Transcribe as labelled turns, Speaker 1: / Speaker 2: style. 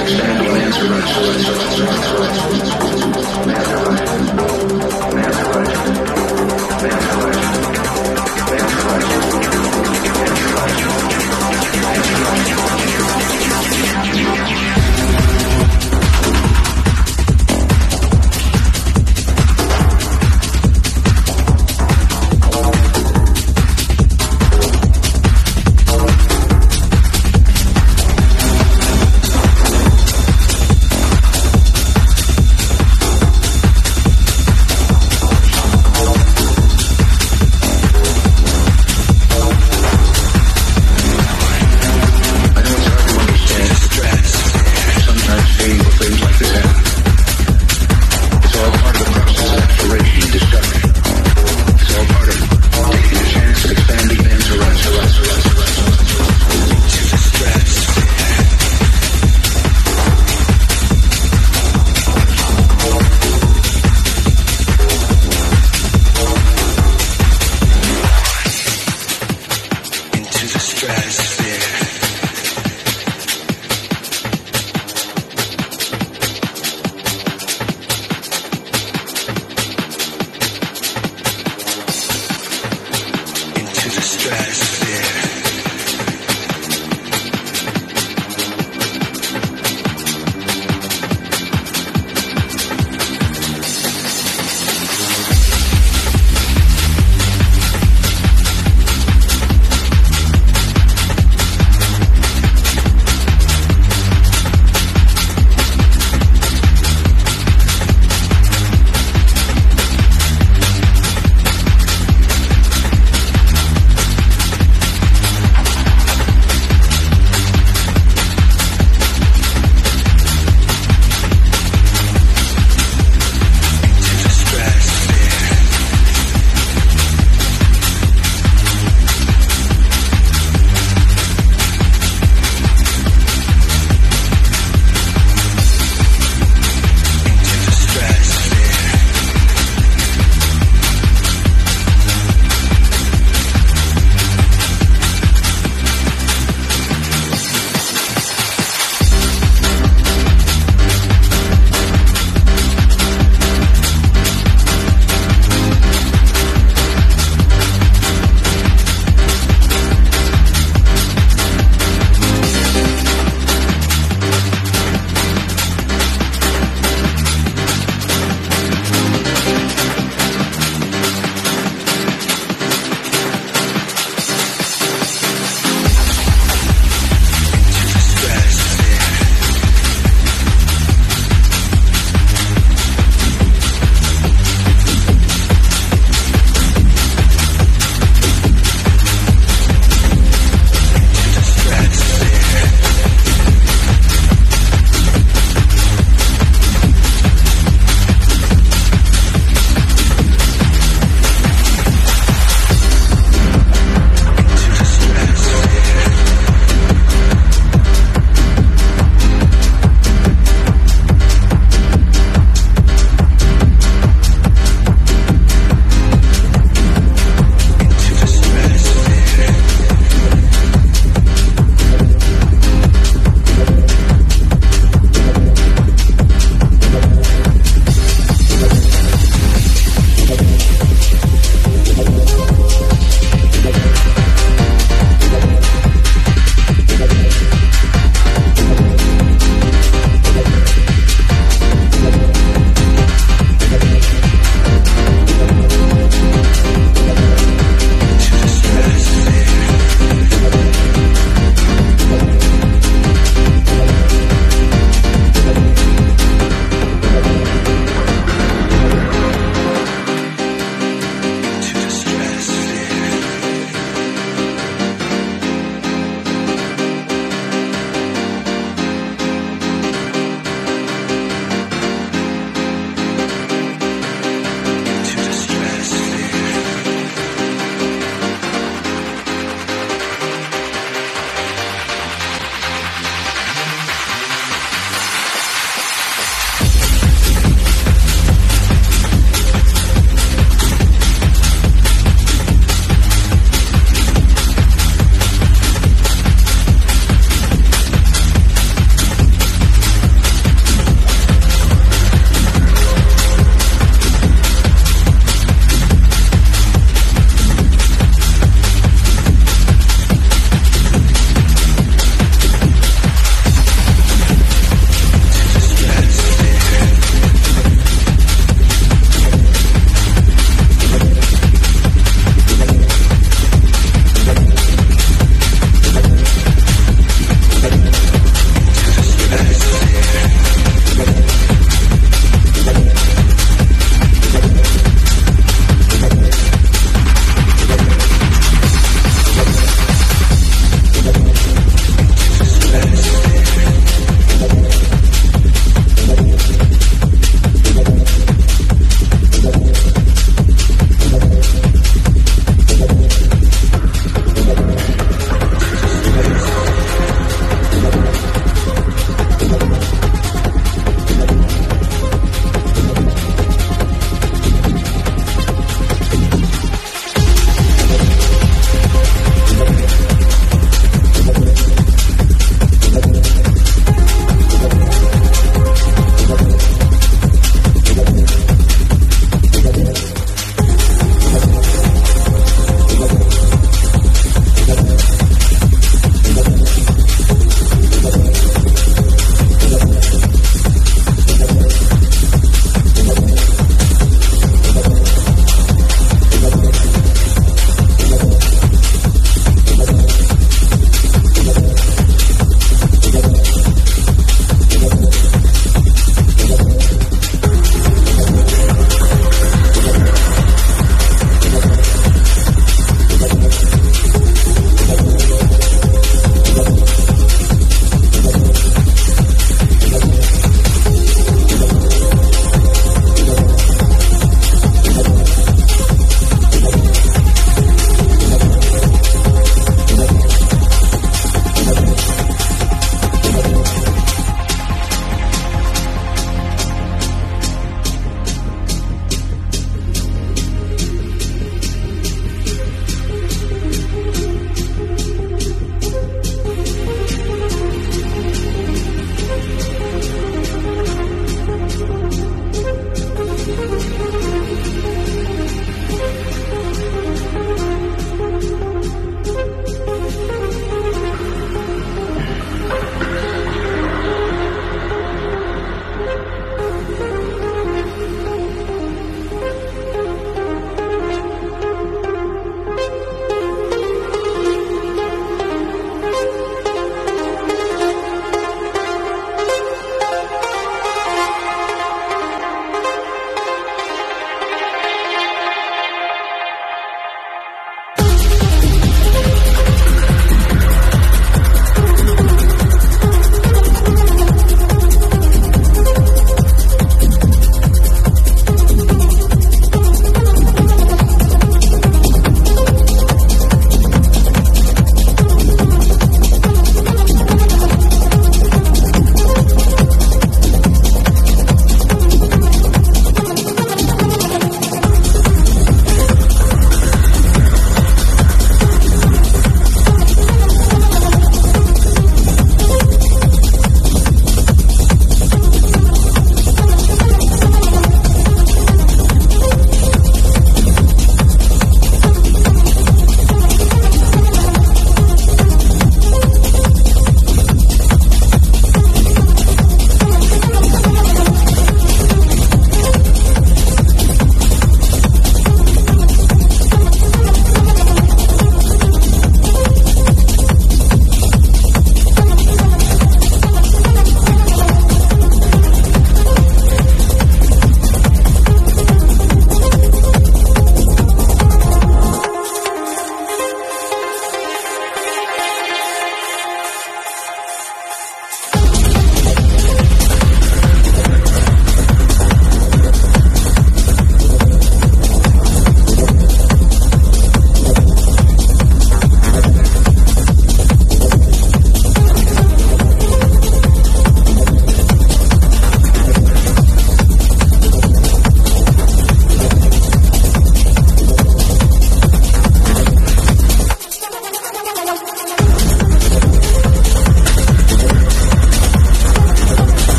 Speaker 1: expand on answer, of taking answer.